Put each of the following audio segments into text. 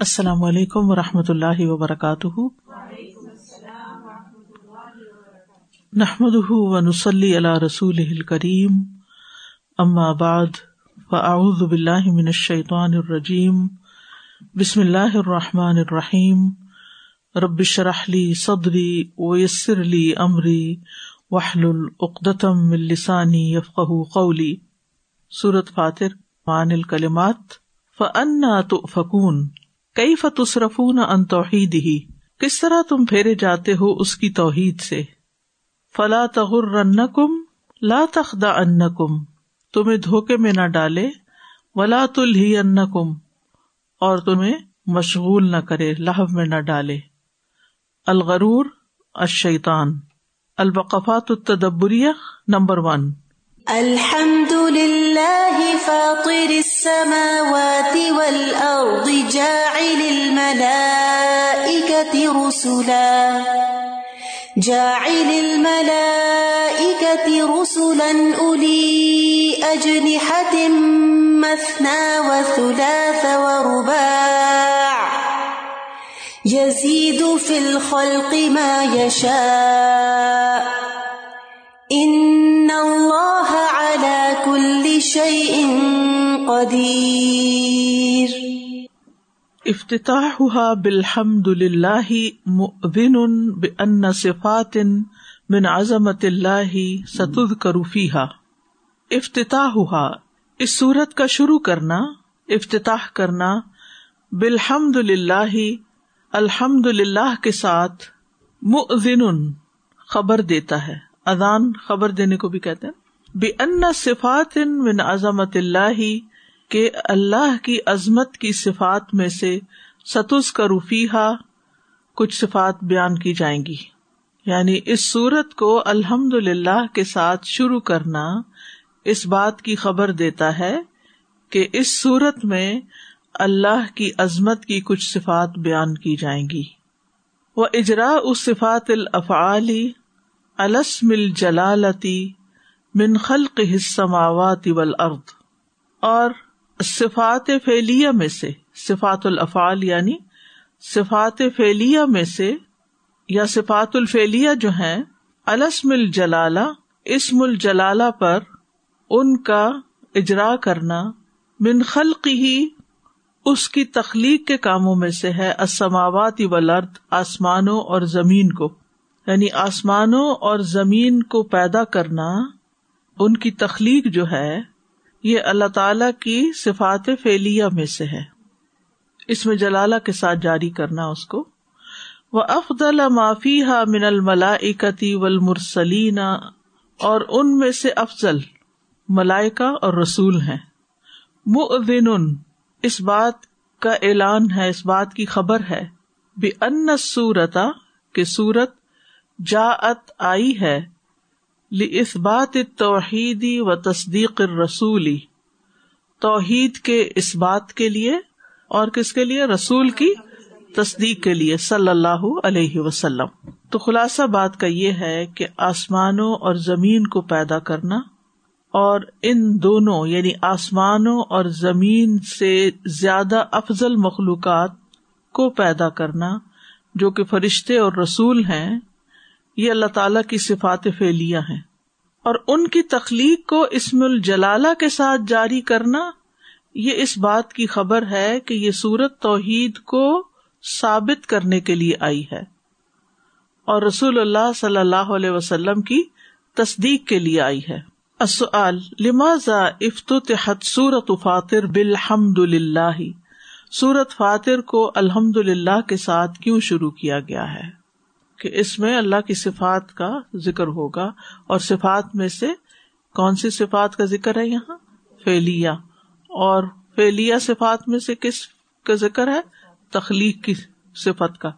السلام علیکم و رحمۃ اللہ وبرکاتہ۔ نحمد و نسلی اللہ رسول کریم ام بعد، فاعوذ باللہ من الشیطان الرجیم۔ بسم اللہ الرحمٰن الرحیم۔ ربش رحلی صدری ویسر علی عمری وحل العقدم السانی یفق قولی۔ صورت فاتر مان الکلمات فنا تو فکون کئی فتصرفون ان توحید ہی کس طرح تم پھیرے جاتے ہو اس کی توحید سے؟ فلا تغر کم لا تخدا ان کم تمہیں دھوکے میں نہ ڈالے، ولا تل ہی ان کم اور تمہیں مشغول نہ کرے لہب میں نہ ڈالے۔ الغرور، الشیطان۔ البقفات التدبریہ، نمبر ون۔ الحمد لله فاطر السماوات والأرض جاعل الملائكة رسلا. جاعل الملائكة رسلا أولي أجنحة مثنى وثلاث ورباع. يزيد في الخلق ما يشاء. ان اللہ كل شيء قدیر افتتاحها بالحمد لله مؤذن بأن صفات من عظمت اللہ ستذكر فيها. افتتاحها، اس صورت کا شروع کرنا، افتتاح کرنا، بالحمد للہ الحمد للہ کے ساتھ مؤذن خبر دیتا ہے ادان خبر دینے کو بھی کہتے ہیں۔ بے ان صفات من عظمت اللہ کے اللہ کی عظمت کی صفات میں سے ستس کا روفیہ کچھ صفات بیان کی جائیں گی۔ یعنی اس سورت کو الحمد للہ کے ساتھ شروع کرنا اس بات کی خبر دیتا ہے کہ اس سورت میں اللہ کی عظمت کی کچھ صفات بیان کی جائیں گی۔ وہ اجرا اس صفات الافعالی السم الجلالتی من خلق السماوات والارض، اور صفات فعلیہ میں سے، صفات الافعال یعنی صفات فعلیہ میں سے یا صفات الفعلیہ جو ہیں السم الجلالہ، اسم الجلالہ پر ان کا اجرا کرنا من خلق ہی اس کی تخلیق کے کاموں میں سے ہے اسماوات والارض، آسمانوں اور زمین کو یعنی آسمانوں اور زمین کو پیدا کرنا ان کی تخلیق جو ہے، یہ اللہ تعالی کی صفات فیلیا میں سے ہے۔ اس میں جلالہ کے ساتھ جاری کرنا اس کو۔ وہ افضل معافی ہا من الملا اکتی ولمرسلین اور ان میں سے افضل ملائکا اور رسول ہیں۔ مؤذن اس بات کا اعلان ہے، اس بات کی خبر ہے۔ بے ان سورتا کہ سورت جا ات آئی ہے۔ اس بات توحیدی و تصدیق رسولی توحید کے اس بات کے لیے اور کس کے لیے؟ رسول کی تصدیق کے لیے، صلی اللہ علیہ وسلم۔ تو خلاصہ بات کا یہ ہے کہ آسمانوں اور زمین کو پیدا کرنا اور ان دونوں یعنی آسمانوں اور زمین سے زیادہ افضل مخلوقات کو پیدا کرنا، جو کہ فرشتے اور رسول ہیں یہ اللہ تعالی کی صفات فعلیاں ہیں۔ اور ان کی تخلیق کو اسم الجلالہ کے ساتھ جاری کرنا، یہ اس بات کی خبر ہے کہ یہ سورت توحید کو ثابت کرنے کے لیے آئی ہے۔ اور رسول اللہ صلی اللہ علیہ وسلم کی تصدیق کے لیے آئی ہے۔ لماذا افتتحت سورت فاتر بالحمد للہ سورت فاتر کو الحمد للہ کے ساتھ کیوں شروع کیا گیا ہے؟ کہ اس میں اللہ کی صفات کا ذکر ہوگا اور صفات میں سے کون سی صفات کا ذکر ہے یہاں؟ فیلیا اور فیلیا صفات میں سے کس کا ذکر ہے؟ تخلیق کی صفت کا۔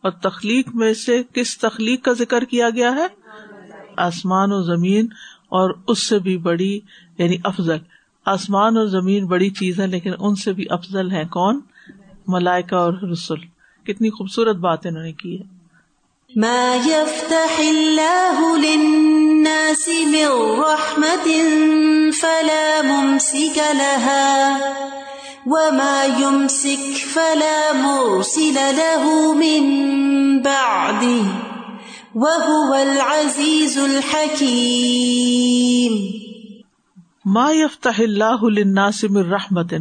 اور تخلیق میں سے کس تخلیق کا ذکر کیا گیا ہے؟ آسمان و زمین۔ اور اس سے بھی بڑی یعنی افضل۔ آسمان اور زمین بڑی چیز ہے لیکن ان سے بھی افضل ہے کون؟ ملائکا اور رسول کتنی خوبصورت بات انہوں نے کی ہے۔ ما يفتح الله للناس من رحمة فلا ممسك لها وما يمسك فلا مرسل له من بعده وهو العزيز الحكيم. ما يفتح الله للناس من رحمت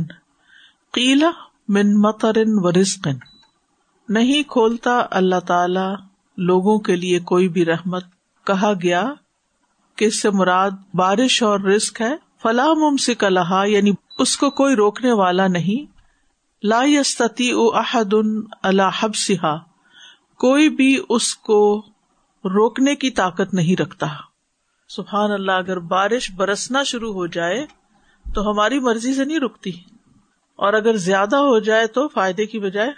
قیل من مطر و رزق نہیں کھولتا اللہ تعالی لوگوں کے لیے کوئی بھی رحمت کہا گیا کہ اس سے مراد بارش اور رسک ہے فلاح ممسک اللہ یعنی اس کو کوئی روکنے والا نہیں۔ لا یستتی او احد اللہ حب سہا کوئی بھی اس کو روکنے کی طاقت نہیں رکھتا۔ سبحان اللہ، اگر بارش برسنا شروع ہو جائے تو ہماری مرضی سے نہیں رکتی۔ اور اگر زیادہ ہو جائے تو فائدے کی بجائے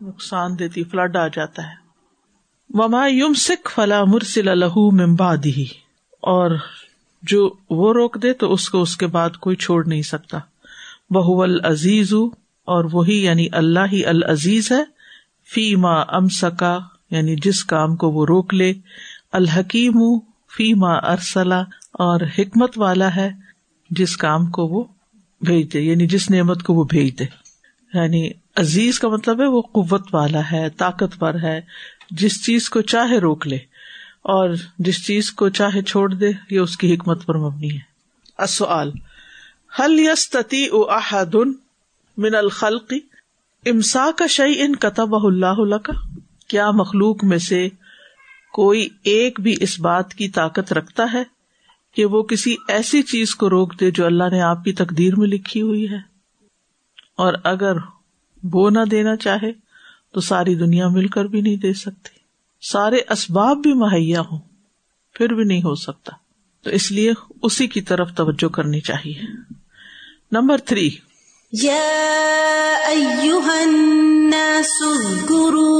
نقصان دیتی، فلڈ آ جاتا ہے۔ وما یم سکھ فلا مرسل الح ممبادی اور جو وہ روک دے تو اس کو اس کے بعد کوئی چھوڑ نہیں سکتا۔ بہ العزیز اور وہی یعنی اللہ ہی العزیز ہے۔ فی ماں ام سکا یعنی جس کام کو وہ روک لے۔ الحکیم فی ماں ارسلا اور حکمت والا ہے جس کام کو وہ بھیج دے یعنی جس نعمت کو وہ بھیج دے۔ یعنی عزیز کا مطلب ہے وہ قوت والا ہے، طاقتور ہے جس چیز کو چاہے روک لے اور جس چیز کو چاہے چھوڑ دے، یہ اس کی حکمت پر مبنی ہے۔ حل یستی احدن من الخلقی امسا کا شعی ان کتب اللہ کا کیا مخلوق میں سے کوئی ایک بھی اس بات کی طاقت رکھتا ہے کہ وہ کسی ایسی چیز کو روک دے جو اللہ نے آپ کی تقدیر میں لکھی ہوئی ہے؟ اور اگر وہ نہ دینا چاہے تو ساری دنیا مل کر بھی نہیں دے سکتی۔ سارے اسباب بھی مہیا ہوں، پھر بھی نہیں ہو سکتا۔ تو اس لیے اسی کی طرف توجہ کرنی چاہیے۔ Number three.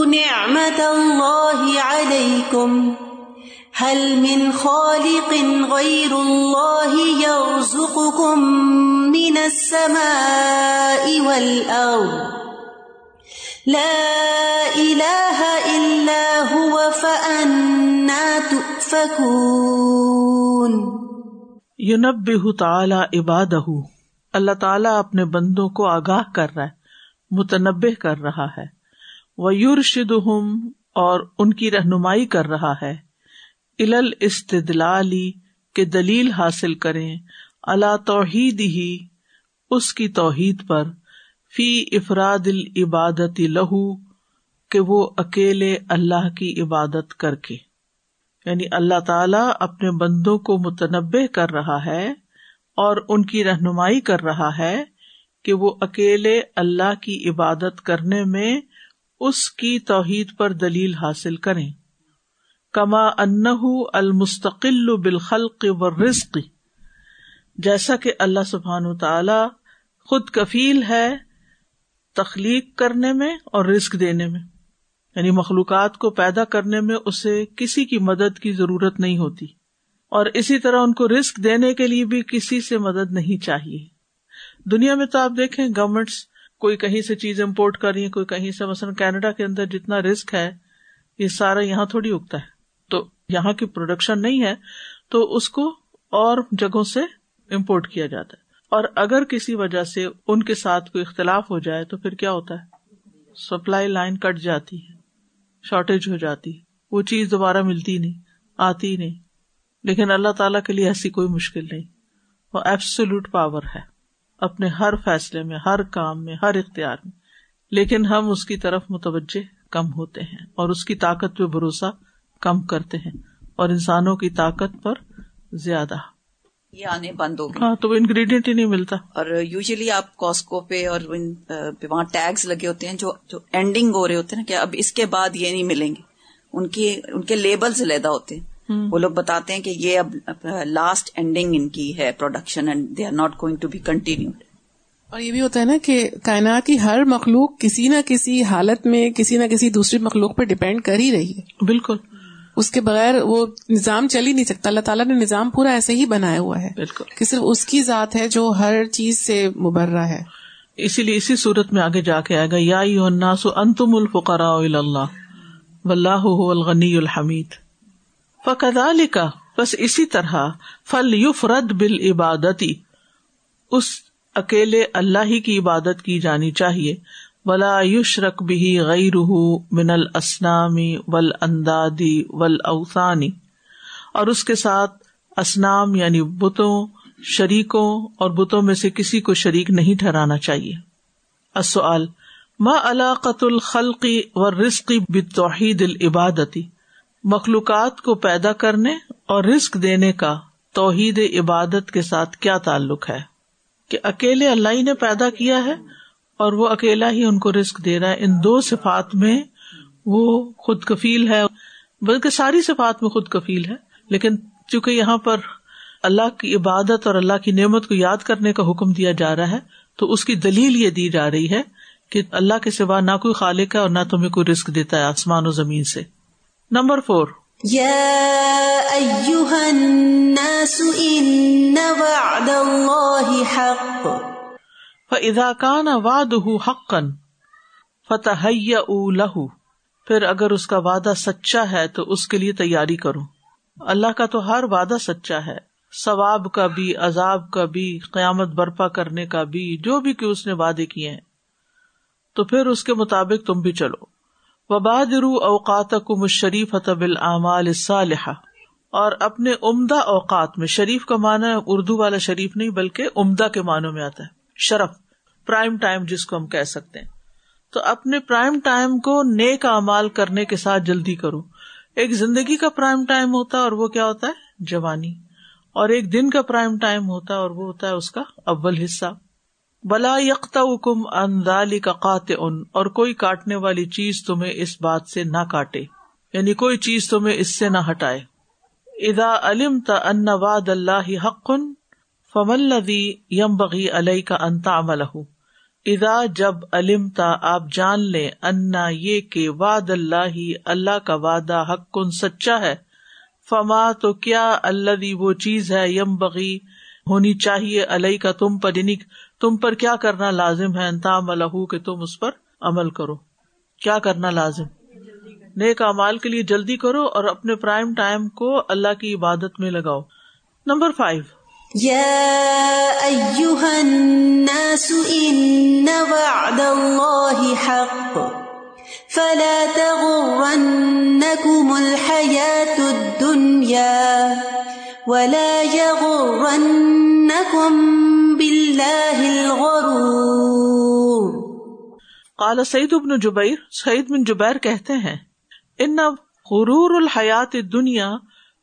نعمت اللہ علیکم۔ هل من خالق غیر اللہ يرزقكم من السماء والأرض لا الہ الا هو فأنا تؤفکون ینبہ تعالی عبادہ اللہ تعالیٰ اپنے بندوں کو آگاہ کر رہا ہے متنبع کر رہا ہے۔ وہ یورشدہم اور ان کی رہنمائی کر رہا ہے۔ الل استدلالی کے دلیل حاصل کریں۔ اللہ توحید ہی اس کی توحید پر۔ فی افراد العبادت لہو، کہ وہ اکیلے اللہ کی عبادت کر کے۔ یعنی اللہ تعالی اپنے بندوں کو متنوع کر رہا ہے اور ان کی رہنمائی کر رہا ہے کہ وہ اکیلے اللہ کی عبادت کرنے میں اس کی توحید پر دلیل حاصل کریں۔ کما ان المستقل بالخلق و رزق جیسا کہ اللہ سبحان تعالی خود کفیل ہے تخلیق کرنے میں اور رسک دینے میں۔ یعنی مخلوقات کو پیدا کرنے میں اسے کسی کی مدد کی ضرورت نہیں ہوتی۔ اور اسی طرح ان کو رسک دینے کے لیے بھی کسی سے مدد نہیں چاہیے۔ دنیا میں تو آپ دیکھیں گورمنٹس کوئی کہیں سے چیز امپورٹ کر رہی ہے کوئی کہیں سے مثلاً کینیڈا کے اندر جتنا رسک ہے، یہ سارا یہاں تھوڑی اگتا ہے۔ تو یہاں کی پروڈکشن نہیں ہے، تو اس کو اور جگہوں سے امپورٹ کیا جاتا ہے۔ اور اگر کسی وجہ سے ان کے ساتھ کوئی اختلاف ہو جائے تو پھر کیا ہوتا ہے؟ سپلائی لائن کٹ جاتی ہے شارٹیج ہو جاتی وہ چیز دوبارہ ملتی نہیں، آتی نہیں۔ لیکن اللہ تعالی کے لیے ایسی کوئی مشکل نہیں۔ وہ ایبسولوٹ پاور ہے، اپنے ہر فیصلے میں، ہر کام میں، ہر اختیار میں۔ لیکن ہم اس کی طرف متوجہ کم ہوتے ہیں اور اس کی طاقت پہ بھروسہ کم کرتے ہیں اور انسانوں کی طاقت پر زیادہ۔ یہ آنے بند ہو گئے۔ ہاں تو وہ انگریڈینٹ ہی نہیں ملتا۔ اور یوزلی آپ کاسکو پہ اور وہاں ٹیگس لگے ہوتے ہیں جو جو اینڈنگ ہو رہے ہوتے ہیں نا کہ اب اس کے بعد یہ نہیں ملیں گے۔ ان کی ان کے لیبلز علیحدہ ہوتے ہیں۔ وہ لوگ بتاتے ہیں کہ یہ اب لاسٹ اینڈنگ ان کی ہے production and they are not going to be continued اور یہ بھی ہوتا ہے نا کہ کائنات کی ہر مخلوق کسی نہ کسی حالت میں کسی نہ کسی دوسری مخلوق پہ ڈپینڈ کر ہی رہی ہے۔ بالکل۔ اس کے بغیر وہ نظام چل ہی نہیں سکتا۔ اللہ تعالیٰ نے نظام پورا ایسے ہی بنایا ہوا ہے بالکل۔ کہ صرف اس کی ذات ہے جو ہر چیز سے مبرہ ہے۔ اسی لیے اسی صورت میں آگے جا کے آئے گا یا انتم الفقرا اللہ الغنی الحمید۔ لکھا بس اسی طرح فل یوف رد بل عبادتی اس اکیلے اللہ ہی کی عبادت کی جانی چاہیے۔ ولا یشرک بھی غیر من الاسنامی ول اندادی ول اوسانی اور اس کے ساتھ اسنام یعنی بتوں، شریکوں اور بتوں میں سے کسی کو شریک نہیں ٹھہرانا چاہیے۔ السؤال، ما علاقت الخلقی و رزقی بتوحید العبادتی؟ مخلوقات کو پیدا کرنے اور رزق دینے کا توحید عبادت کے ساتھ کیا تعلق ہے؟ کہ اکیلے اللہ ہی نے پیدا کیا ہے اور وہ اکیلا ہی ان کو رسک دے رہا ہے۔ ان دو صفات میں وہ خود کفیل ہے۔ بلکہ ساری صفات میں خود کفیل ہے۔ لیکن چونکہ یہاں پر اللہ کی عبادت اور اللہ کی نعمت کو یاد کرنے کا حکم دیا جا رہا ہے، تو اس کی دلیل یہ دی جا رہی ہے کہ اللہ کے سوا نہ کوئی خالق ہے اور نہ تمہیں کوئی رسک دیتا ہے آسمان و زمین سے۔ Number four. فَإِذَا كَانَ وَعْدُهُ حَقًّا فَتَهَيَّئُوا لَهُ۔ پھر اگر اس کا وعدہ سچا ہے تو اس کے لیے تیاری کرو۔ اللہ کا تو ہر وعدہ سچا ہے۔ ثواب کا بھی، عذاب کا بھی، قیامت برپا کرنے کا بھی، جو بھی کہ اس نے وعدے کیے ہیں۔ تو پھر اس کے مطابق تم بھی چلو۔ وبادر اوقات کم شریف طب العمال صالحہ اور اپنے عمدہ اوقات میں، شریف کا معنی اردو والا شریف نہیں بلکہ عمدہ کے معنوں میں آتا ہے۔ شرف۔ پرائم ٹائم جس کو ہم کہہ سکتے ہیں۔ تو اپنے پرائم ٹائم کو نیک امال کرنے کے ساتھ جلدی کرو۔ ایک زندگی کا پرائم ٹائم ہوتا ہے اور وہ کیا ہوتا ہے؟ جوانی۔ اور ایک دن کا پرائم ٹائم ہوتا ہے اور وہ ہوتا ہے اس کا اول حصہ۔ بلا یکتا حکم اندالی کا قات ان اور کوئی کاٹنے والی چیز تمہیں اس بات سے نہ کاٹے۔ یعنی کوئی چیز تمہیں اس سے نہ ہٹائے۔ ادا علم تا ان واد اللہ حقن فملدی یم بغی علیہ کا انتا عمل ہوں ادا جب علم تا آپ جان لے انا یہ کہ واد اللہ اللہ کا وعدہ حق کن سچا ہے۔ فما تو کیا اللہ دی وہ چیز ہے یم بغی ہونی چاہیے علیہ کا تم پر یعنی تم پر کیا کرنا لازم ہے؟ انتا عمل کہ تم اس پر عمل کرو۔ کیا کرنا لازم؟ نیک امال کے لیے جلدی کرو اور اپنے پرائم ٹائم کو اللہ کی عبادت میں لگاؤ۔ Number five. يا أيها الناس إن وعد الله حق فلا تغرنكم الحياة الدنيا ولا يغرنكم بالله الغرور قال سعید بن جبیر، سعید بن جبیر کہتے ہیں، ان غرور الحیات دنیا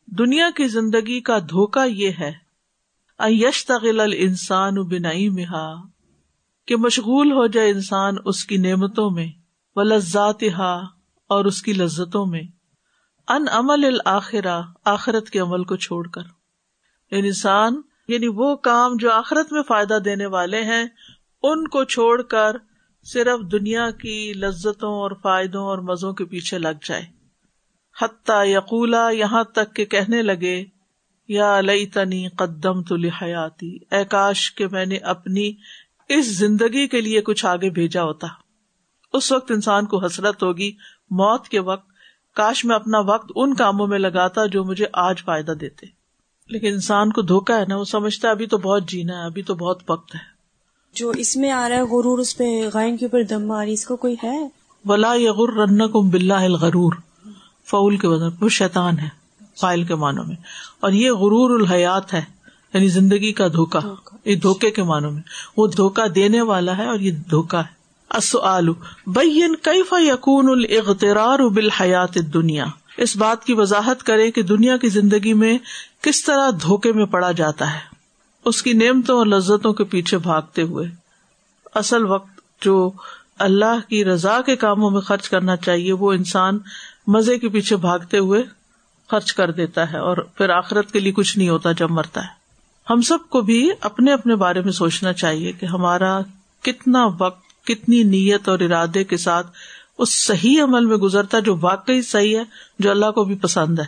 دنیا کی زندگی کا دھوکا یہ ہے۔ یشتغل انسان بنائی مہا کہ مشغول ہو جائے انسان اس کی نعمتوں میں و لذات اور اس کی لذتوں میں۔ ان عمل الآخرا آخرت کے عمل کو چھوڑ کر۔ یعنی انسان یعنی وہ کام جو آخرت میں فائدہ دینے والے ہیں، ان کو چھوڑ کر صرف دنیا کی لذتوں اور فائدوں اور مزوں کے پیچھے لگ جائے۔ حتیٰ یقولا یہاں تک کہ کہنے لگے یا لئی تنی قدم تو لحیاتی اے کاش کے میں نے اپنی اس زندگی کے لیے کچھ آگے بھیجا ہوتا۔ اس وقت انسان کو حسرت ہوگی موت کے وقت کاش میں اپنا وقت ان کاموں میں لگاتا جو مجھے آج فائدہ دیتے۔ لیکن انسان کو دھوکا ہے نا وہ سمجھتا ہے ابھی تو بہت جینا ہے ابھی تو بہت وقت ہے۔ جو اس میں آ رہا ہے غرور اس پہ غائن کے اوپر دم ماری اس کو کوئی ہے؟ ولا یغر رن کو بلّہ الغرور فول کے وزن وہ شیطان ہے۔ فائل کے معنوں میں۔ اور یہ غرور الحیات ہے یعنی زندگی کا دھوکا۔ یہ دھوکے کے معنوں میں۔ وہ دھوکا دینے والا ہے اور یہ دھوکا ہے۔ بین کیف یقون الغترار بالحیات دنیا اس بات کی وضاحت کرے کہ دنیا کی زندگی میں کس طرح دھوکے میں پڑا جاتا ہے۔ اس کی نعمتوں اور لذتوں کے پیچھے بھاگتے ہوئے۔ اصل وقت جو اللہ کی رضا کے کاموں میں خرچ کرنا چاہیے وہ انسان مزے کے پیچھے بھاگتے ہوئے خرچ کر دیتا ہے اور پھر آخرت کے لیے کچھ نہیں ہوتا جب مرتا ہے۔ ہم سب کو بھی اپنے اپنے بارے میں سوچنا چاہیے کہ ہمارا کتنا وقت، کتنی نیت اور ارادے کے ساتھ اس صحیح عمل میں گزرتا جو واقعی صحیح ہے، جو اللہ کو بھی پسند ہے۔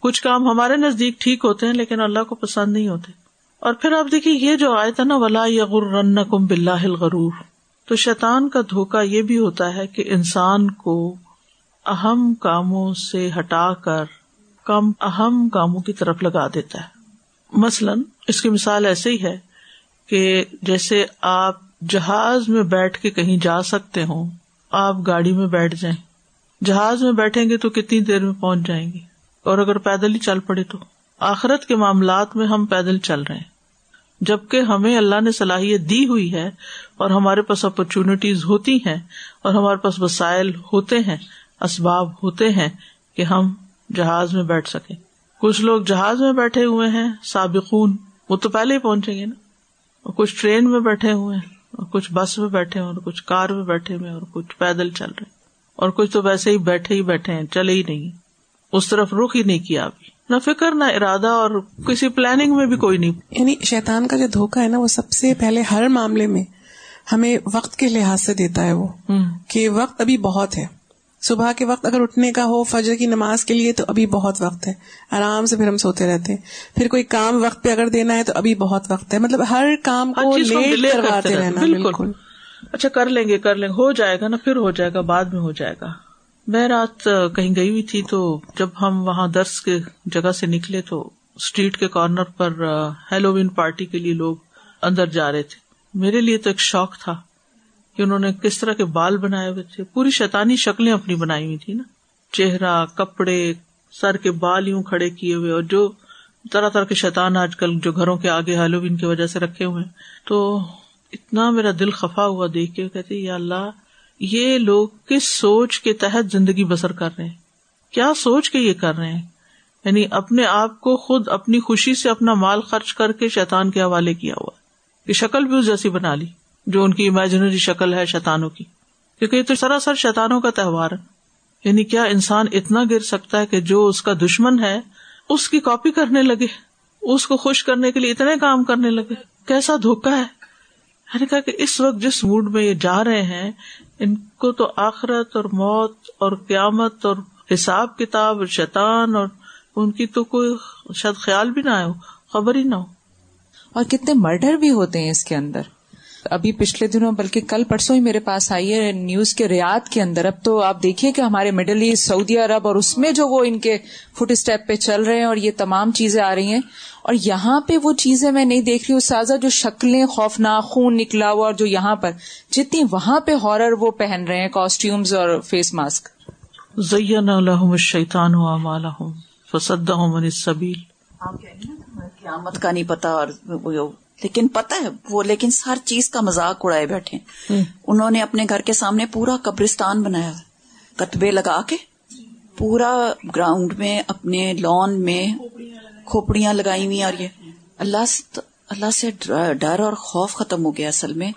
کچھ کام ہمارے نزدیک ٹھیک ہوتے ہیں لیکن اللہ کو پسند نہیں ہوتے۔ اور پھر آپ دیکھیے، یہ جو آئے تھا نا، ولا یغر رن کم بلّہ غرور تو شیطان کا دھوکا یہ بھی ہوتا ہے کہ انسان کو اہم کاموں سے ہٹا کر کم اہم کاموں کی طرف لگا دیتا ہے۔ مثلاً، اس کی مثال ایسے ہی ہے کہ جیسے آپ جہاز میں بیٹھ کے کہیں جا سکتے ہوں، آپ گاڑی میں بیٹھ جائیں۔ جہاز میں بیٹھیں گے تو کتنی دیر میں پہنچ جائیں گے؟ اور اگر پیدل ہی چل پڑے تو؟ آخرت کے معاملات میں ہم پیدل چل رہے ہیں۔ جبکہ ہمیں اللہ نے صلاحیت دی ہوئی ہے اور ہمارے پاس اپرچونٹیز ہوتی ہیں اور ہمارے پاس وسائل ہوتے ہیں، اسباب ہوتے ہیں کہ ہم جہاز میں بیٹھ سکیں کچھ لوگ جہاز میں بیٹھے ہوئے ہیں سابقون وہ تو پہلے ہی پہنچیں گے نا۔ اور کچھ ٹرین میں بیٹھے ہوئے ہیں اور کچھ بس میں بیٹھے ہوئے اور کچھ کار میں بیٹھے ہوئے اور کچھ پیدل چل رہے اور کچھ تو ویسے ہی بیٹھے ہی بیٹھے ہیں چلے ہی نہیں۔ اس طرف رخ ہی نہیں کیا ابھی۔ نہ فکر نہ ارادہ اور کسی پلاننگ میں بھی کوئی نہیں۔ یعنی شیطان کا جو دھوکا ہے نا وہ سب سے پہلے ہر معاملے میں ہمیں وقت کے لحاظ سے دیتا ہے وہ۔ کہ وقت ابھی بہت ہے۔ صبح کے وقت اگر اٹھنے کا ہو فجر کی نماز کے لیے تو ابھی بہت وقت ہے۔ آرام سے پھر ہم سوتے رہتے ہیں۔ پھر کوئی کام وقت پہ اگر دینا ہے تو ابھی بہت وقت ہے۔ مطلب ہر کام کو لیٹ کرواتے رہنا بالکل۔ اچھا کر لیں گے کر لیں گے۔ ہو جائے گا نا پھر ہو جائے گا بعد میں ہو جائے گا۔ میں رات کہیں گئی ہوئی تھی تو جب ہم وہاں درس کے جگہ سے نکلے تو اسٹریٹ کے کارنر پر ہیلووین پارٹی کے لیے لوگ اندر جا رہے تھے۔ میرے لیے تو ایک شوق تھا۔ کہ انہوں نے کس طرح کے بال بنائے ہوئے تھے۔ پوری شیطانی شکلیں اپنی بنائی ہوئی تھی نا۔ چہرہ، کپڑے، سر کے بال یوں کھڑے کیے ہوئے اور جو طرح طرح کے شیطان آج کل جو گھروں کے آگے ہیلووین کی وجہ سے رکھے ہوئے تو اتنا میرا دل خفا ہوا دیکھ کے کہتے یا اللہ، یہ لوگ کس سوچ کے تحت زندگی بسر کر رہے ہیں؟ کیا سوچ کے یہ کر رہے ہیں؟ یعنی اپنے آپ کو خود اپنی خوشی سے اپنا مال خرچ کر کے شیطان کے حوالے کیا ہوا کہ شکل بھی اس جیسی بنا لی۔ جو ان کی امیجنری شکل ہے شیتانوں کی۔ کیونکہ یہ تو سراسر شیتانوں کا تہوار ہے۔ یعنی کیا انسان اتنا گر سکتا ہے کہ جو اس کا دشمن ہے، اس کی کاپی کرنے لگے، اس کو خوش کرنے کے لیے اتنے کام کرنے لگے۔ کیسا دھوکا ہے۔ نے کہا کہ اس وقت جس موڈ میں یہ جا رہے ہیں، ان کو تو آخرت اور موت اور قیامت اور حساب کتاب اور شیطان اور ان کی تو کوئی شاید خیال بھی نہ آئے ہو، خبر ہی نہ ہو۔ اور کتنے مرڈر بھی ہوتے ہیں اس کے اندر۔ ابھی پچھلے دنوں بلکہ کل پرسوں ہی میرے پاس آئی ہے نیوز کے ریات کے اندر۔ اب تو آپ دیکھیے کہ ہمارے مڈل ایسٹ سعودی عرب اور اس میں جو وہ ان کے فٹ اسٹیپ پہ چل رہے ہیں اور یہ تمام چیزیں آ رہی ہیں۔ اور یہاں پہ وہ چیزیں میں نہیں دیکھ رہی ہوں۔ سازا جو شکلیں خوفناک خون نکلا ہوا اور جو یہاں پر جتنی وہاں پہ ہارر وہ پہن رہے ہیں کاسٹیومز اور فیس ماسک شیطان قیامت کا نہیں پتا اور لیکن پتا ہے وہ لیکن ہر چیز کا مزاق اڑائے بیٹھے انہوں نے اپنے گھر کے سامنے پورا قبرستان بنایا کتبے لگا کے پورا گراؤنڈ میں اپنے لان میں کھوپڑیاں لگائی ہوئی اور یہ اللہ اللہ سے ڈر اور خوف ختم ہو گیا اصل میں۔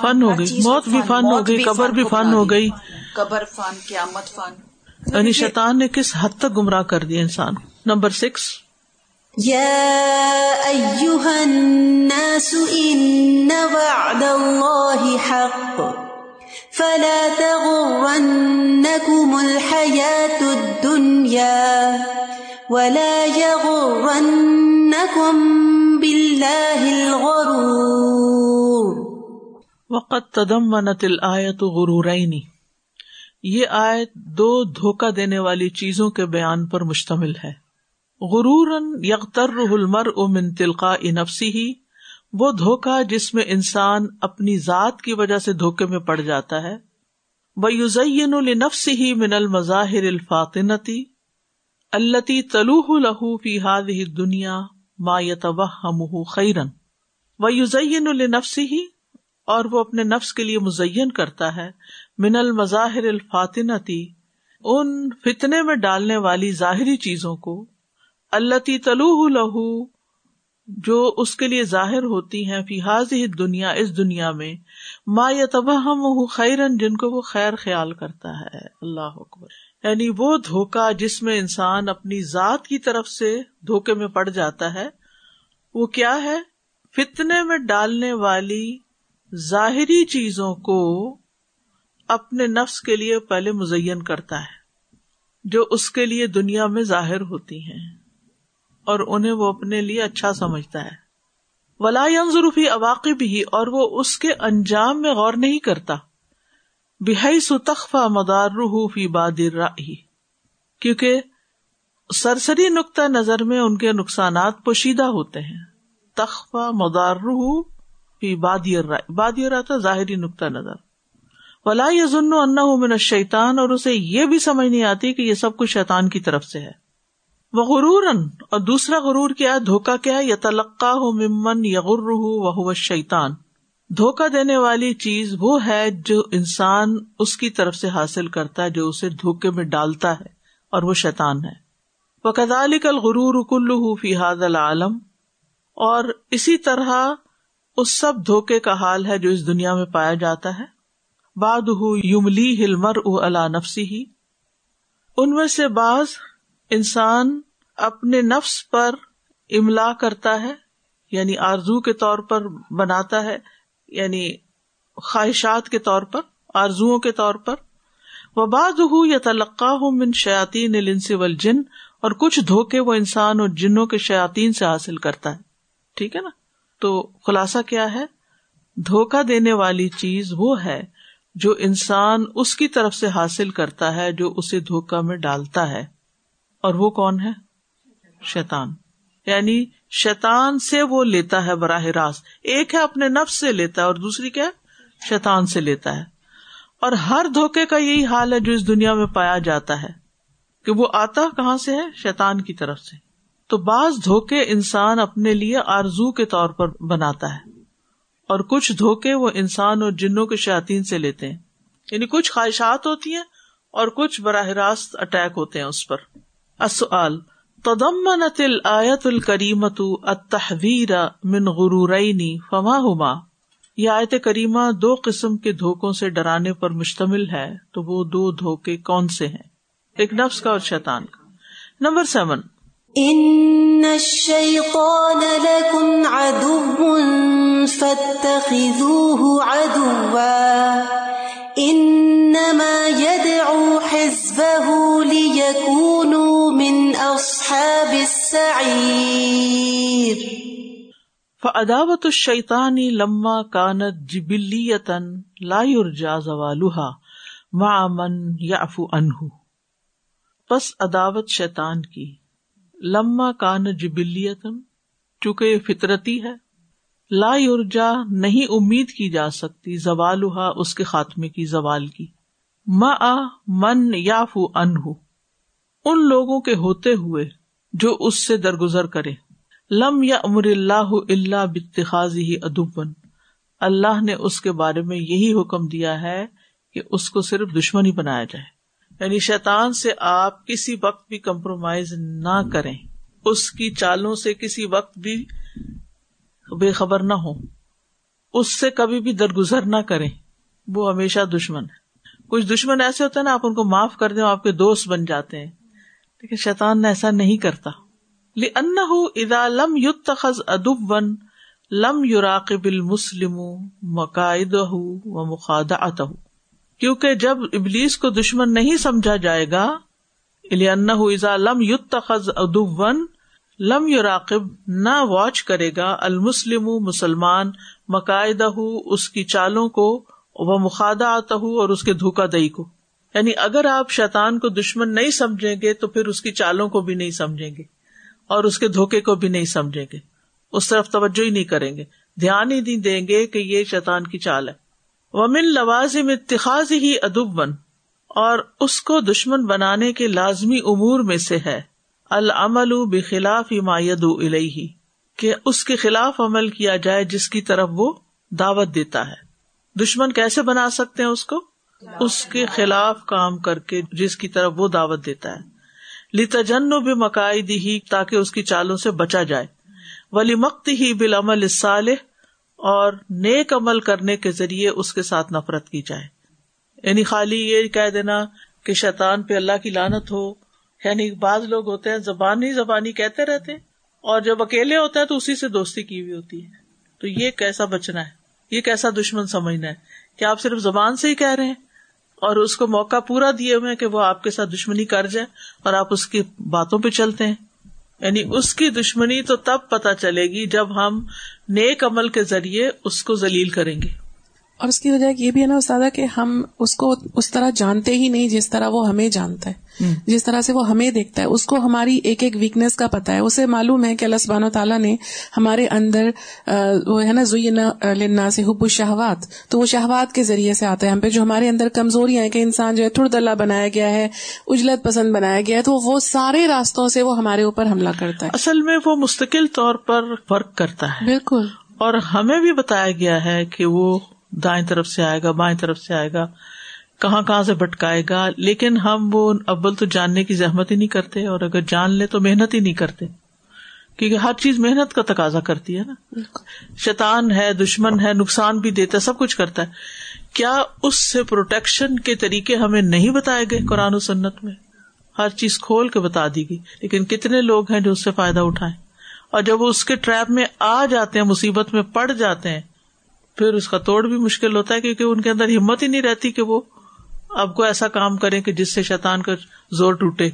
فن ہو گئی موت بھی فن ہو گئی قبر بھی فن ہو گئی۔ قبر فن قیامت فن۔ یعنی شیطان نے کس حد تک گمراہ کر دیا انسان؟ نمبر سکس يا أيها الناس إن وعد الله حق فلا تغرنكم الحياة الدنيا ولا يغرنكم بالله الغرور. وقد تضمنت الآية غرورين. یہ آیت دو دھوکہ دینے والی چیزوں کے بیان پر مشتمل ہے۔ غرور یکتر المر من تلقا نفسی ہی وہ دھوکا جس میں انسان اپنی ذات کی وجہ سے دھوکے میں پڑ جاتا ہے۔ وہ النفس ہی من المظاہر الفاطنتی التی تلوح لہو فی ہاد ہی دنیا ما یتوہ خیرن و یوزین النفس ہی اور وہ اپنے نفس کے لیے مزین کرتا ہے، من المظاہر الفاطنتی ان فتنے میں ڈالنے والی ظاہری چیزوں کو۔ اللہ تلوح لہو، جو اس کے لیے ظاہر ہوتی ہیں فی ہی دنیا اس دنیا میں، ما یا تبہم خیرن، جن کو وہ خیر خیال کرتا ہے۔ اللہ اکبر۔ یعنی وہ دھوکا جس میں انسان اپنی ذات کی طرف سے دھوکے میں پڑ جاتا ہے، وہ کیا ہے؟ فتنے میں ڈالنے والی ظاہری چیزوں کو اپنے نفس کے لیے پہلے مزین کرتا ہے، جو اس کے لیے دنیا میں ظاہر ہوتی ہیں۔ اور انہیں وہ اپنے لیے اچھا سمجھتا ہے۔ ولا ضروفی اواقب ہی اور وہ اس کے انجام میں غور نہیں کرتا۔ بحی ستخفا مدار روح فی بادر کیونکہ نقطۂ نظر میں ان کے نقصانات پوشیدہ ہوتے ہیں۔ تخفا مدار روح فی بادی رائے بادی رائے ظاہری نقطہ نظر۔ ولا ظن من شیتان اور اسے یہ بھی سمجھ نہیں آتی کہ یہ سب کچھ شیطان کی طرف سے ہے۔ وہ غرور اور دوسرا غرور کیا ہے؟ دھوکا کیا ہے؟ یا تلقا ہو ممن یغر وہ شیتان دھوکا دینے والی چیز وہ ہے جو انسان اس کی طرف سے حاصل کرتا ہے، جو اسے دھوکے میں ڈالتا ہے، اور وہ شیطان ہے۔ وہ کدال کل غرور کلو فی حاد العالم۔ اور اسی طرح اس سب دھوکے کا حال ہے جو اس دنیا میں پایا جاتا ہے۔ باد یملی ہلمر او اللہ نفسی ہی ان میں سے بعض انسان اپنے نفس پر املا کرتا ہے یعنی آرزو کے طور پر بناتا ہے یعنی خواہشات کے طور پر آرزو کے طور پر۔ وہ بعض ہو یا تلقا ہوں من شیاتی نلنس جن اور کچھ دھوکے وہ انسان اور جنوں کے شیاتین سے حاصل کرتا ہے۔ ٹھیک ہے نا؟ تو خلاصہ کیا ہے؟ دھوکا دینے والی چیز وہ ہے جو انسان اس کی طرف سے حاصل کرتا ہے، جو اسے دھوکا میں ڈالتا ہے۔ اور وہ کون ہے؟ شیتان یعنی شیتان سے وہ لیتا ہے براہ راست۔ ایک ہے اپنے نفس سے لیتا ہے اور دوسری کیا شیتان سے لیتا ہے۔ اور ہر دھوکے کا یہی حال ہے جو اس دنیا میں پایا جاتا ہے کہ وہ آتا کہاں سے ہے؟ شیتان کی طرف سے۔ تو بعض دھوکے انسان اپنے لیے آرزو کے طور پر بناتا ہے۔ اور کچھ دھوکے وہ انسان اور جنوں کے شاطین سے لیتے ہیں۔ یعنی کچھ خواہشات ہوتی ہیں اور کچھ براہ راست اٹیک ہوتے ہیں اس پر۔ اصل تدمنت الآیت الکریمت التحویر من غرورینی فما ہما؟ یہ آیت کریمہ دو قسم کے دھوکوں سے ڈرانے پر مشتمل ہے، تو وہ دو دھوکے کون سے ہیں؟ ایک نفس کا اور شیطان کا۔ Number seven. ان الشیطان لکم عدو فاتخذوه عدوا، انما يدعو حزبه ليكونوا اصحاب فعداوت الشیطانی لما کانت جبلیتا لا يرجى زوالها مع من يعفو عنه۔ پس عداوت شیطان کی۔ لما کان جبلیتن چونکہ یہ فطرتی ہے، لا یورجا نہیں امید کی جا سکتی زوال اس کے خاتمے کی زوال کی۔ من یا فو ان لوگوں کے ہوتے ہوئے جو اس سے درگزر کرے۔ لم یا امر اللہ اللہ بتخاذی ہی ادبن اللہ نے اس کے بارے میں یہی حکم دیا ہے کہ اس کو صرف دشمنی بنایا جائے۔ یعنی شیطان سے آپ کسی وقت بھی کمپرومائز نہ کریں۔ اس کی چالوں سے کسی وقت بھی بے خبر نہ ہو اس سے کبھی بھی درگزر نہ کریں۔ وہ ہمیشہ دشمن ہے۔ کچھ دشمن ایسے ہوتے ہیں نا، آپ ان کو معاف کر دیں آپ کے دوست بن جاتے ہیں۔ لیکن شیطان نے نہیں کرتا۔ ان لم یت تخذ ادب لم یوراقب المسلم مقاعد و مخاد کیونکہ جب ابلیس کو دشمن نہیں سمجھا جائے گا اذا لم یت تخذ ادب ون لم یوراقب نہ واچ کرے گا المسلم مسلمان مقاعدہ اس کی چالوں کو وہ مخادہ آتا اور اس کے دھوکا دہی کو۔ یعنی اگر آپ شیطان کو دشمن نہیں سمجھیں گے تو پھر اس کی چالوں کو بھی نہیں سمجھیں گے اور اس کے دھوکے کو بھی نہیں سمجھیں گے اس طرف توجہ ہی نہیں کریں گے دھیان ہی نہیں دیں گے کہ یہ شیطان کی چال ہے۔ ومن لوازم اتخاذ ہی ادب بن اور اس کو دشمن بنانے کے لازمی امور میں سے ہے۔ العمل بخلاف مایت الہی کہ اس کے خلاف عمل کیا جائے جس کی طرف وہ دعوت دیتا ہے۔ دشمن کیسے بنا سکتے ہیں اس کو؟ اس کے خلاف کام کر کے جس کی طرف وہ دعوت دیتا ہے۔ لتجن بھی مقاعد ہی تاکہ اس کی چالوں سے بچا جائے۔ ولی مقت ہی بل عمل صالح اور نیک عمل کرنے کے ذریعے اس کے ساتھ نفرت کی جائے۔ یعنی خالی یہ کہہ دینا کہ شیطان پہ اللہ کی لانت ہو۔ یعنی بعض لوگ ہوتے ہیں زبانی زبانی کہتے رہتے اور جب اکیلے ہوتا ہے تو اسی سے دوستی کی ہوئی ہوتی ہے۔ تو یہ کیسا بچنا ہے؟ یہ کیسا دشمن سمجھنا ہے؟ کہ آپ صرف زبان سے ہی کہہ رہے ہیں؟ اور اس کو موقع پورا دیے ہوئے کہ وہ آپ کے ساتھ دشمنی کر جائے اور آپ اس کی باتوں پہ چلتے ہیں۔ یعنی اس کی دشمنی تو تب پتا چلے گی جب ہم نیک عمل کے ذریعے اس کو ذلیل کریں گے۔ اور اس کی وجہ یہ بھی ہے نا استاد کہ ہم اس کو اس طرح جانتے ہی نہیں جس طرح وہ ہمیں جانتا ہے جس طرح سے وہ ہمیں دیکھتا ہے۔ اس کو ہماری ایک ایک ویکنیس کا پتا ہے۔ اسے معلوم ہے کہ اللہ سبحانہ و تعالیٰ نے ہمارے اندر وہ ہے نا لنا سے حب شہوات تو وہ شہوات کے ذریعے سے آتا ہے ہم پہ جو ہمارے اندر کمزوریاں ہیں کہ انسان جو ہے تھوڑ دلہ بنایا گیا ہے اجلت پسند بنایا گیا ہے تو وہ سارے راستوں سے وہ ہمارے اوپر حملہ کرتا ہے۔ اصل میں وہ مستقل طور پر فرق کرتا ہے۔ بالکل۔ اور ہمیں بھی بتایا گیا ہے کہ وہ دائیں طرف سے آئے گا، بائیں طرف سے آئے گا، کہاں کہاں سے بھٹکائے گا، لیکن ہم وہ اول تو جاننے کی زحمت ہی نہیں کرتے اور اگر جان لے تو محنت ہی نہیں کرتے، کیونکہ ہر چیز محنت کا تقاضا کرتی ہے نا۔ شیطان ہے، دشمن ہے، نقصان بھی دیتا ہے، سب کچھ کرتا ہے۔ کیا اس سے پروٹیکشن کے طریقے ہمیں نہیں بتائے گئے قرآن و سنت میں؟ ہر چیز کھول کے بتا دی گئی، لیکن کتنے لوگ ہیں جو اس سے فائدہ اٹھائیں؟ اور جب وہ اس کے ٹریپ میں آ جاتے ہیں، مصیبت میں پڑ جاتے ہیں پھر اس کا توڑ بھی مشکل ہوتا ہے کیونکہ ان کے اندر ہمت ہی نہیں رہتی کہ وہ اب کو ایسا کام کرے کہ جس سے شیطان کا زور ٹوٹے۔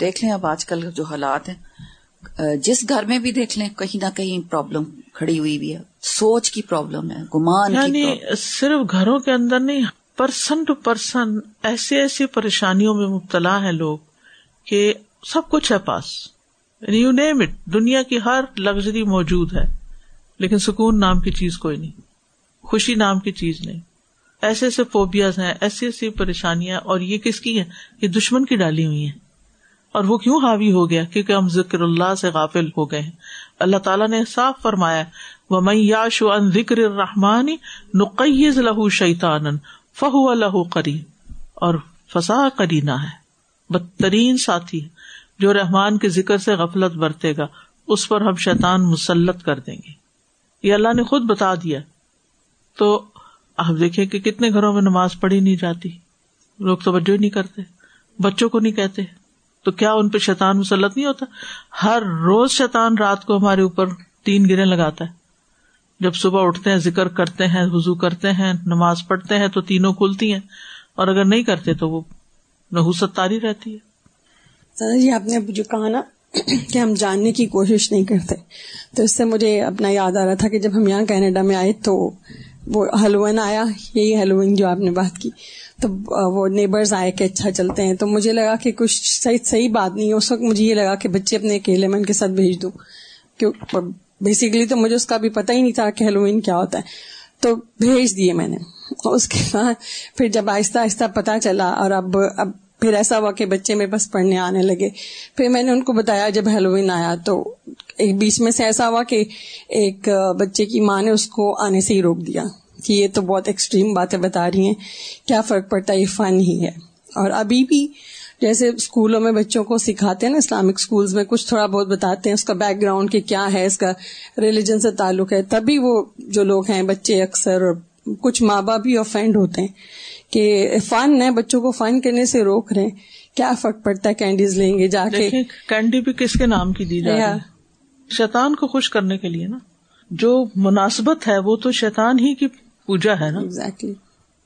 دیکھ لیں اب آج کل جو حالات ہیں۔ جس گھر میں بھی دیکھ لیں کہیں نہ کہیں پرابلم کھڑی ہوئی بھی ہے۔ سوچ کی پرابلم ہے گمان یعنی صرف گھروں کے اندر نہیں پرسن ٹو پرسن ایسی ایسی پریشانیوں میں مبتلا ہے لوگ کہ سب کچھ ہے پاس۔ یو نیم اٹ دنیا کی ہر لگژری موجود ہے لیکن سکون نام کی چیز کوئی نہیں۔ خوشی نام کی چیز نہیں۔ ایسے ایسے فوبیاز ہیں، ایسی ایسی پریشانیاں اور یہ کس کی ہیں؟ یہ دشمن کی ڈالی ہوئی ہیں۔ اور وہ کیوں حاوی ہو گیا؟ کیونکہ ہم ذکر اللہ سے غافل ہو گئے ہیں۔ اللہ تعالیٰ نے صاف فرمایا وہ میں یاش ان ذکر رحمانی نقیز لہو شیطان فہو لہو قری اور فسا کرینا ہے۔ بدترین ساتھی جو رحمان کے ذکر سے غفلت برتے گا، اس پر ہم شیطان مسلط کر دیں گے۔ یہ اللہ نے خود بتا دیا۔ تو آپ دیکھیں کہ کتنے گھروں میں نماز پڑھی نہیں جاتی۔ لوگ توجہ نہیں کرتے، بچوں کو نہیں کہتے۔ تو کیا ان پہ شیطان مسلط نہیں ہوتا؟ ہر روز شیطان رات کو ہمارے اوپر تین گرے لگاتا ہے۔ جب صبح اٹھتے ہیں، ذکر کرتے ہیں وزو کرتے ہیں، نماز پڑھتے ہیں، تو تینوں کھلتی ہیں۔ اور اگر نہیں کرتے تو وہ نحوست تاری رہتی ہے۔ سر جی آپ نے جو کہا نا کہ ہم جاننے کی کوشش نہیں کرتے، تو اس سے مجھے اپنا یاد آ رہا تھا کہ جب ہم یہاں کینیڈا میں آئے تو وہ ہلوئن آیا، یہی ہلوئن جو آپ نے بات کی۔ تو وہ نیبرز آئے کہ اچھا چلتے ہیں۔ تو مجھے لگا کہ کچھ صحیح صحیح بات نہیں اس وقت مجھے یہ لگا کہ بچے اپنے اکیلے میں ان کے ساتھ بھیج دوں۔ کیوں؟ بیسیکلی تو مجھے اس کا بھی پتہ ہی نہیں تھا کہ ہیلوئن کیا ہوتا ہے۔ تو بھیج دیے میں نے۔ اس کے بعد پھر جب آہستہ آہستہ پتا چلا اور اب اب پھر ایسا ہوا کہ بچے میں بس پڑھنے آنے لگے۔ پھر میں نے ان کو بتایا جب ہیلوئن آیا تو ایک بیچ میں سے ایسا ہوا کہ ایک بچے کی ماں نے اس کو آنے سے ہی روک دیا کہ یہ تو بہت ایکسٹریم باتیں بتا رہی ہیں، کیا فرق پڑتا ہے؟ یہ فن ہی ہے۔ اور ابھی بھی جیسے اسکولوں میں بچوں کو سکھاتے ہیں نا، اسلامک اسکولس میں کچھ تھوڑا بہت بتاتے ہیں اس کا بیک گراؤنڈ کہ کیا ہے، اس کا ریلیجن سے تعلق ہے۔ تبھی وہ جو لوگ ہیں، بچے اکثر اور کچھ ماں باپ بھی افینڈ ہوتے ہیں۔ کہ فن ہے بچوں کو فن کرنے سے روک رہے ہیں۔ کیا فرق پڑتا ہے؟ کینڈیز لیں گے جا کے۔ کینڈی بھی کس کے نام کی دی جائے شیطان کو خوش کرنے کے لیے نا۔ جو مناسبت ہے وہ تو شیطان ہی کی پوجا ہے نا۔ Exactly.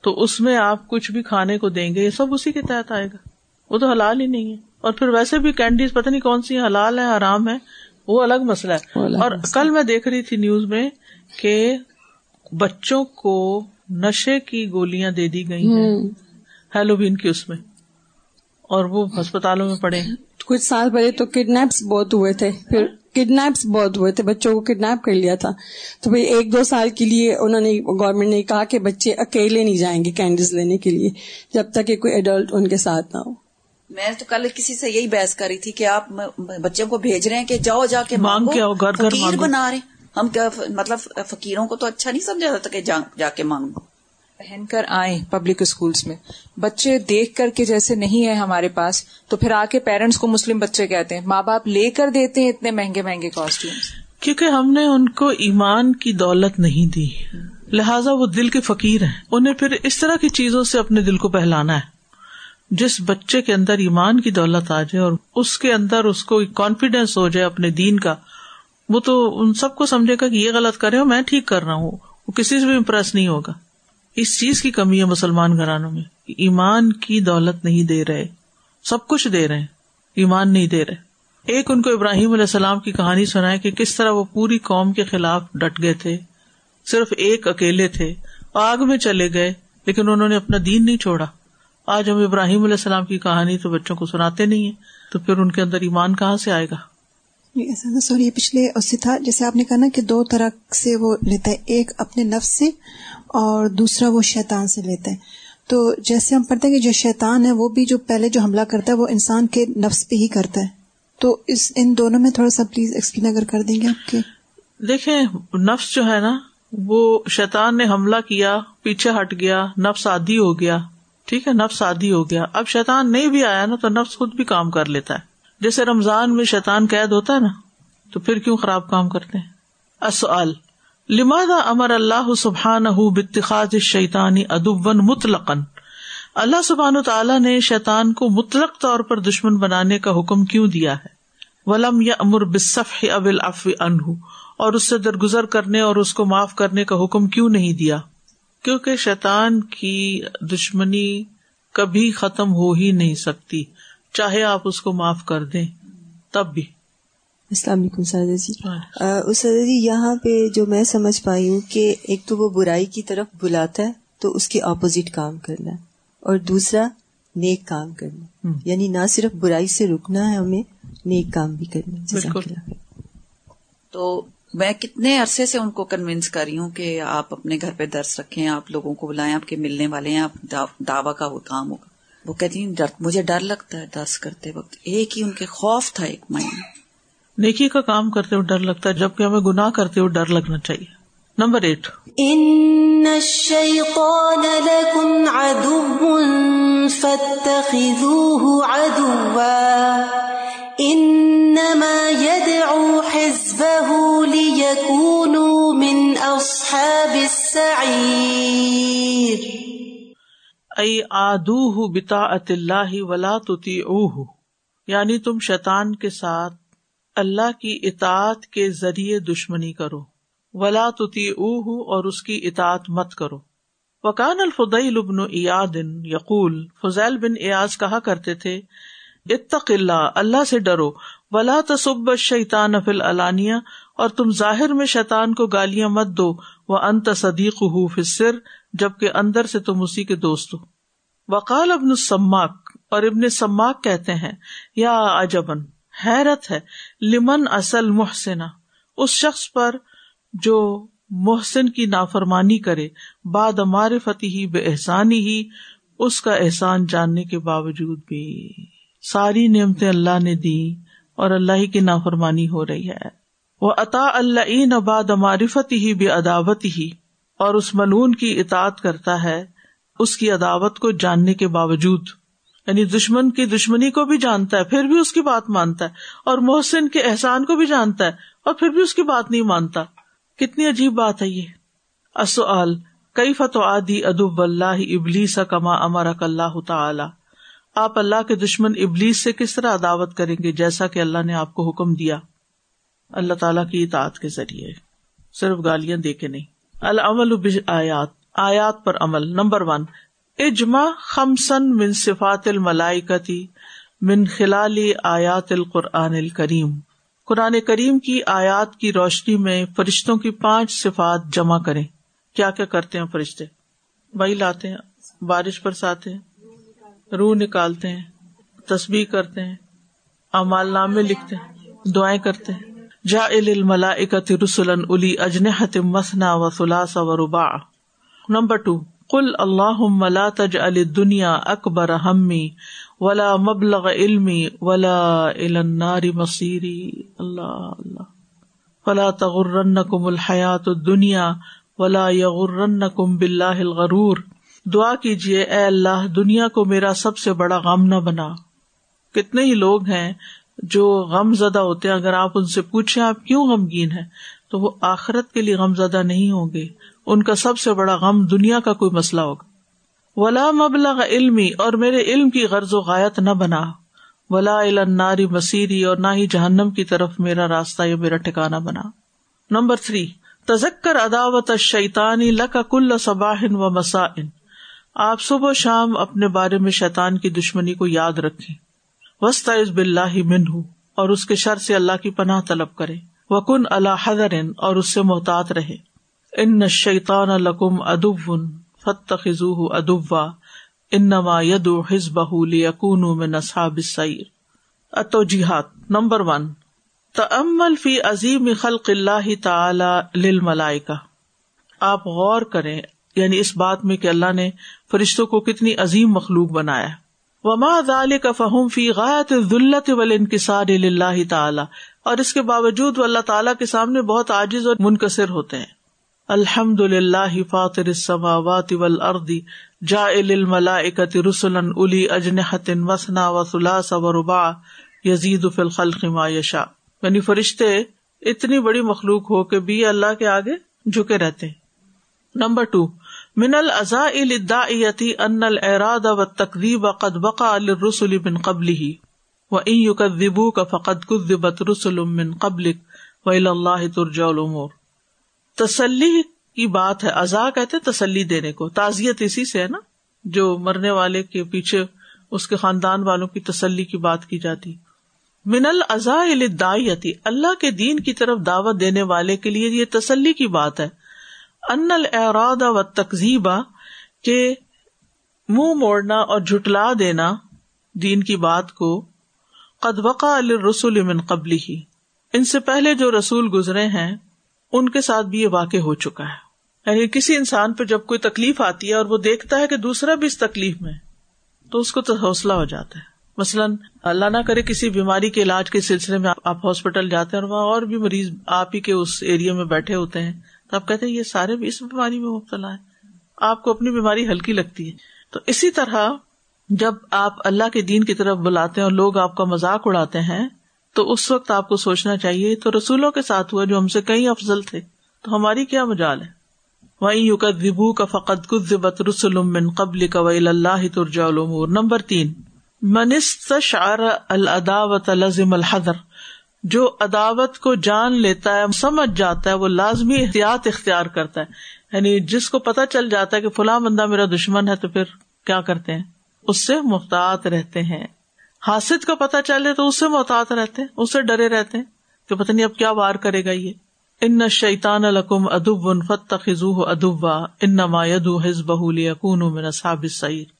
تو اس میں آپ کچھ بھی کھانے کو دیں گے یہ سب اسی کے تحت آئے گا۔ وہ تو حلال ہی نہیں ہے۔ اور پھر ویسے بھی کینڈیز پتہ نہیں کون سی حلال ہے آرام ہے وہ الگ مسئلہ ہے۔ اور کل میں دیکھ رہی تھی نیوز میں کہ بچوں کو نشے کی گولیاں دے دی گئی ہیں۔ ہیلووین کی اس میں۔ اور وہ ہسپتالوں میں پڑے کچھ سال پہلے تو کڈنیپس بہت ہوئے تھے۔ پھر کڈنیپس بہت ہوئے تھے۔ بچوں کو کڈنیپ کر لیا تھا۔ تو پھر ایک دو سال کے لیے انہوں نے گورنمنٹ نے کہا کہ بچے اکیلے نہیں جائیں گے کینڈیز لینے کے لیے جب تک کہ کوئی ایڈلٹ ان کے ساتھ نہ ہو۔ میں تو کل کسی سے یہی بحث کر رہی تھی کہ آپ بچوں کو بھیج رہے ہیں کہ جاؤ جا کے مانگ کے گھر گھر بنا رہے ہم مطلب فقیروں کو تو اچھا نہیں سمجھا جاتا کہ جا کے مانگو۔ پہن کر آئیں پبلک اسکولس میں۔ بچے دیکھ کر کے جیسے نہیں ہے ہمارے پاس تو پھر آ کے پیرنٹس کو مسلم بچے کہتے ہیں۔ ماں باپ لے کر دیتے ہیں اتنے مہنگے مہنگے کاسٹیومس کیونکہ ہم نے ان کو ایمان کی دولت نہیں دی۔ لہٰذا وہ دل کے فقیر ہیں۔ انہیں پھر اس طرح کی چیزوں سے اپنے دل کو پہلانا ہے۔ جس بچے کے اندر ایمان کی دولت آ جائے اور اس کے اندر اس کو کانفیڈینس ہو جائے اپنے دین کا وہ تو ان سب کو سمجھے گا کہ یہ غلط کر رہے ہو، میں ٹھیک کر رہا ہوں۔ وہ کسی سے بھی امپریس نہیں ہوگا۔ اس چیز کی کمی ہے مسلمان گھرانوں میں ایمان کی دولت نہیں دے رہے۔ سب کچھ دے رہے ایمان نہیں دے رہے۔ ایک ان کو ابراہیم علیہ السلام کی کہانی سنا کہ کس طرح وہ پوری قوم کے خلاف ڈٹ گئے تھے۔ صرف ایک اکیلے تھے۔ آگ میں چلے گئے، لیکن انہوں نے اپنا دین نہیں چھوڑا۔ آج ہم ابراہیم علیہ السلام کی کہانی تو بچوں کو سناتے نہیں ہیں، تو پھر ان کے اندر ایمان کہاں سے آئے گا؟ سوری، یہ پچھلے اس سے تھا۔ جیسے آپ نے کہا نا کہ دو طرح سے وہ لیتا ہے، ایک اپنے نفس سے اور دوسرا وہ شیطان سے لیتا ہے۔ تو جیسے ہم پڑھتے ہیں کہ جو شیطان ہے، وہ بھی جو پہلے جو حملہ کرتا ہے، وہ انسان کے نفس پہ ہی کرتا ہے۔ تو اس، ان دونوں میں تھوڑا سا پلیز ایکسپلین اگر کر دیں گے آپ کے۔ دیکھیں، نفس جو ہے نا، وہ شیطان نے حملہ کیا، پیچھے ہٹ گیا، نفس آدھی ہو گیا۔ ٹھیک ہے، نفس آدھی ہو گیا۔ اب شیطان نہیں بھی آیا نا، تو نفس خود بھی کام کر لیتا ہے۔ جیسے رمضان میں شیطان قید ہوتا ہے نا، تو پھر کیوں خراب کام کرتے ہیں؟ لمادا امر اللہ سبحان بتخاذ شیطانی ادبن مطلقن اللہ سبحان تعالیٰ نے شیطان کو مطلق طور پر دشمن بنانے کا حکم کیوں دیا ہے؟ ولم یا امر بصف ابل اف ان اور اس سے درگزر کرنے اور اس کو معاف کرنے کا حکم کیوں نہیں دیا؟ کیونکہ شیطان کی دشمنی کبھی ختم ہو ہی نہیں سکتی۔ چاہے آپ اس کو معاف کر دیں تب بھی۔ السلام علیکم سادا جی۔ اسدا جی یہاں پہ جو میں سمجھ پائی ہوں کہ ایک تو وہ برائی کی طرف بلاتا ہے تو اس کے اپوزٹ کام کرنا ہے اور دوسرا نیک کام کرنا یعنی نہ صرف برائی سے رکنا ہے ہمیں نیک کام بھی کرنا تو میں کتنے عرصے سے ان کو کنوینس کر رہی ہوں کہ آپ اپنے گھر پہ درس رکھیں آپ لوگوں کو بلائیں آپ کے ملنے والے ہیں آپ دعوی کا وہ کام ہوگا۔ وہ کہتی ہیں مجھے ڈر لگتا ہے درس کرتے وقت۔ ایک ہی ان کے خوف تھا ایک مائنڈ نیکی کا کام کرتے ہوئے ڈر لگتا ہے جبکہ ہمیں گناہ کرتے ہوئے ڈر لگنا چاہیے۔ Number eight. ان الشیطان لکم عدو فاتخذوه عدوا انما يدعو حزبه ليكونوا من اصحاب السعير ای آدوہ بتا اللہ ولا تطیعوہ یعنی تم شیطان کے ساتھ اللہ کی اطاعت کے ذریعے دشمنی کرو، ولا تطیعوہ اور اس کی اطاعت مت کرو۔ وکان الفضیل ابن ایاد یقول، فضیل بن ایاز کہا کرتے تھے، اتق اللہ اللہ سے ڈرو، ولا تصب الشیطان فی العلانیہ اور تم ظاہر میں شیطان کو گالیاں مت دو وہ انت صدیق ہو فر جبکہ اندر سے تم اسی کے دوست ہو۔ وقال ابن سماک، اور ابن سماک کہتے ہیں، یا عجبن حیرت ہے، لمن اصل محسنا اس شخص پر جو محسن کی نافرمانی کرے باد ہمارے فتح ہی بے احسانی ہی، اس کا احسان جاننے کے باوجود بھی۔ ساری نعمتیں اللہ نے دی، اور اللہ ہی کی نافرمانی ہو رہی ہے۔ وہ عطا اللہ باد معرفت ہی بے عداوت ہی اور اس ملون کی اطاعت کرتا ہے اس کی عداوت کو جاننے کے باوجود یعنی دشمن کی دشمنی کو بھی جانتا ہے، پھر بھی اس کی بات مانتا ہے، اور محسن کے احسان کو بھی جانتا ہے، اور پھر بھی اس کی بات نہیں مانتا۔ کتنی عجیب بات ہے یہ۔ کئی فتو آدی ادب اللہ ابلی سا کما امر اللہ تعالی؟ آپ اللہ کے دشمن ابلیس سے کس طرح عداوت کریں گے جیسا کہ اللہ نے آپ کو حکم دیا؟ اللہ تعالیٰ کی اطاعت کے ذریعے۔ صرف گالیاں دے کے نہیں۔ العمل آیات آیات پر عمل۔ نمبر ون اجما خمسن من صفات الملائکتی من خلال آیات القرآن الکریم۔ قرآن کریم کی آیات کی روشنی میں فرشتوں کی پانچ صفات جمع کریں۔ کیا کیا کرتے ہیں فرشتے؟ وہی لاتے ہیں، بارش برساتے ہیں، روح نکالتے ہیں تصبیح کرتے ہیں امال نامے لکھتے ہیں، دعائیں کرتے ہیں۔ جا الملائکت رسولن الی اجنحت مسنا و سلاس و ربا نمبر ٹو کل اللہ ملا تج علی دنیا اکبر ہمی ولا مبلغ علمی ولا الناری مصیری۔ اللہ اللہ۔ فلا تغرن کم الحیات دنیا ولا یغرن کم بلّہ الغرور۔ دعا کیجیے اے اللہ، دنیا کو میرا سب سے بڑا غم نہ بنا۔ کتنے ہی لوگ ہیں جو غم زدہ ہوتے ہیں، اگر آپ ان سے پوچھیں آپ کیوں غمگین ہیں، تو وہ آخرت کے لیے غم زدہ نہیں ہوں گے۔ ان کا سب سے بڑا غم دنیا کا کوئی مسئلہ ہوگا۔ ولا مبلغ علمی اور میرے علم کی غرض و غایت نہ بنا۔ ولا الناری مسیری اور نہ ہی جہنم کی طرف میرا راستہ یا میرا ٹھکانا بنا۔ نمبر تھری تزکر اداوت شیتانی لکا کل صباہن و مسائن آپ صبح و شام اپنے بارے میں شیطان کی دشمنی کو یاد رکھیں۔ وسط بلّہ من ہوں اور اس کے شر سے اللہ کی پناہ طلب کرے وکن اللہ حضر اور اس سے محتاط رہے ان شیطان لکم ادب فت خزو ادبا انما ید حزب لیکون من اصحاب السیر اتوجیحات نمبر ون۔ تأمل فی عظیم خلق اللہ تعالی للملائکہ۔ آپ غور کریں یعنی اس بات میں کہ اللہ نے فرشتوں کو کتنی عظیم مخلوق بنایا وما ذلك فهم في غایت ذلت والانکسار للہ تعالی۔ اور اس کے باوجود وہ اللہ تعالیٰ کے سامنے بہت عاجز اور منکسر ہوتے ہیں۔ الحمد للہ فاطر السماوات والارض جاعل الملائکۃ رسلا اولی اجنحۃ وسنا وثلاث ورباع یزید فی الخلق ما یشاء۔ یعنی فرشتے اتنی بڑی مخلوق ہو کہ بھی اللہ کے آگے جھکے رہتے ہیں۔ نمبر ٹو من الزا الداعیتی ان الراد و قد بقا الرسل من قبل ہی و ان یکذبو کا فقد کذبت رسل من قبل و تسلی کی بات ہے۔ ازا کہتے تسلی دینے کو۔ تعزیت اسی سے ہے نا، جو مرنے والے کے پیچھے اس کے خاندان والوں کی تسلی کی بات کی جاتی۔ من الزا الداعیتی اللہ کے دین کی طرف دعوت دینے والے کے لیے یہ تسلی کی بات ہے۔ ان الراد و تقزیبا کے منہ موڑنا اور جھٹلا دینا دین کی بات کو، قد وقع الرسول من قبلی ہی ان سے پہلے جو رسول گزرے ہیں ان کے ساتھ بھی یہ واقع ہو چکا ہے۔ یعنی کسی انسان پہ جب کوئی تکلیف آتی ہے اور وہ دیکھتا ہے کہ دوسرا بھی اس تکلیف میں تو اس کو تو حوصلہ ہو جاتا ہے۔ مثلاً اللہ نہ کرے کسی بیماری کے علاج کے سلسلے میں آپ ہاسپٹل جاتے ہیں اور وہاں اور بھی مریض آپ ہی کے اس ایریا میں بیٹھے ہوتے ہیں، تو آپ کہتے ہیں یہ سارے بھی اس بیماری میں مبتلا ہے آپ کو اپنی بیماری ہلکی لگتی ہے۔ تو اسی طرح جب آپ اللہ کے دین کی طرف بلاتے ہیں اور لوگ آپ کا مذاق اڑاتے ہیں تو اس وقت آپ کو سوچنا چاہیے، تو رسولوں کے ساتھ ہوا جو ہم سے کئی افضل تھے، تو ہماری کیا مجال ہے؟ وہیں یو کا کا فقط کت رسول قبل قبل اللہ ترجا نمبر تین منست شعر الداوت لازم الحدر جو عداوت کو جان لیتا ہے، سمجھ جاتا ہے، وہ لازمی احتیاط اختیار کرتا ہے۔ یعنی جس کو پتا چل جاتا ہے کہ فلاں بندہ میرا دشمن ہے، تو پھر کیا کرتے ہیں؟ اس سے محتاط رہتے ہیں۔ حاصل کا پتا چلے تو اس سے محتاط رہتے ہیں، اس سے ڈرے رہتے ہیں کہ پتہ نہیں اب کیا وار کرے گا یہ۔ ان شیطان القم ادب فتخو ادبا ان نما ید بہلی من صحاب سعید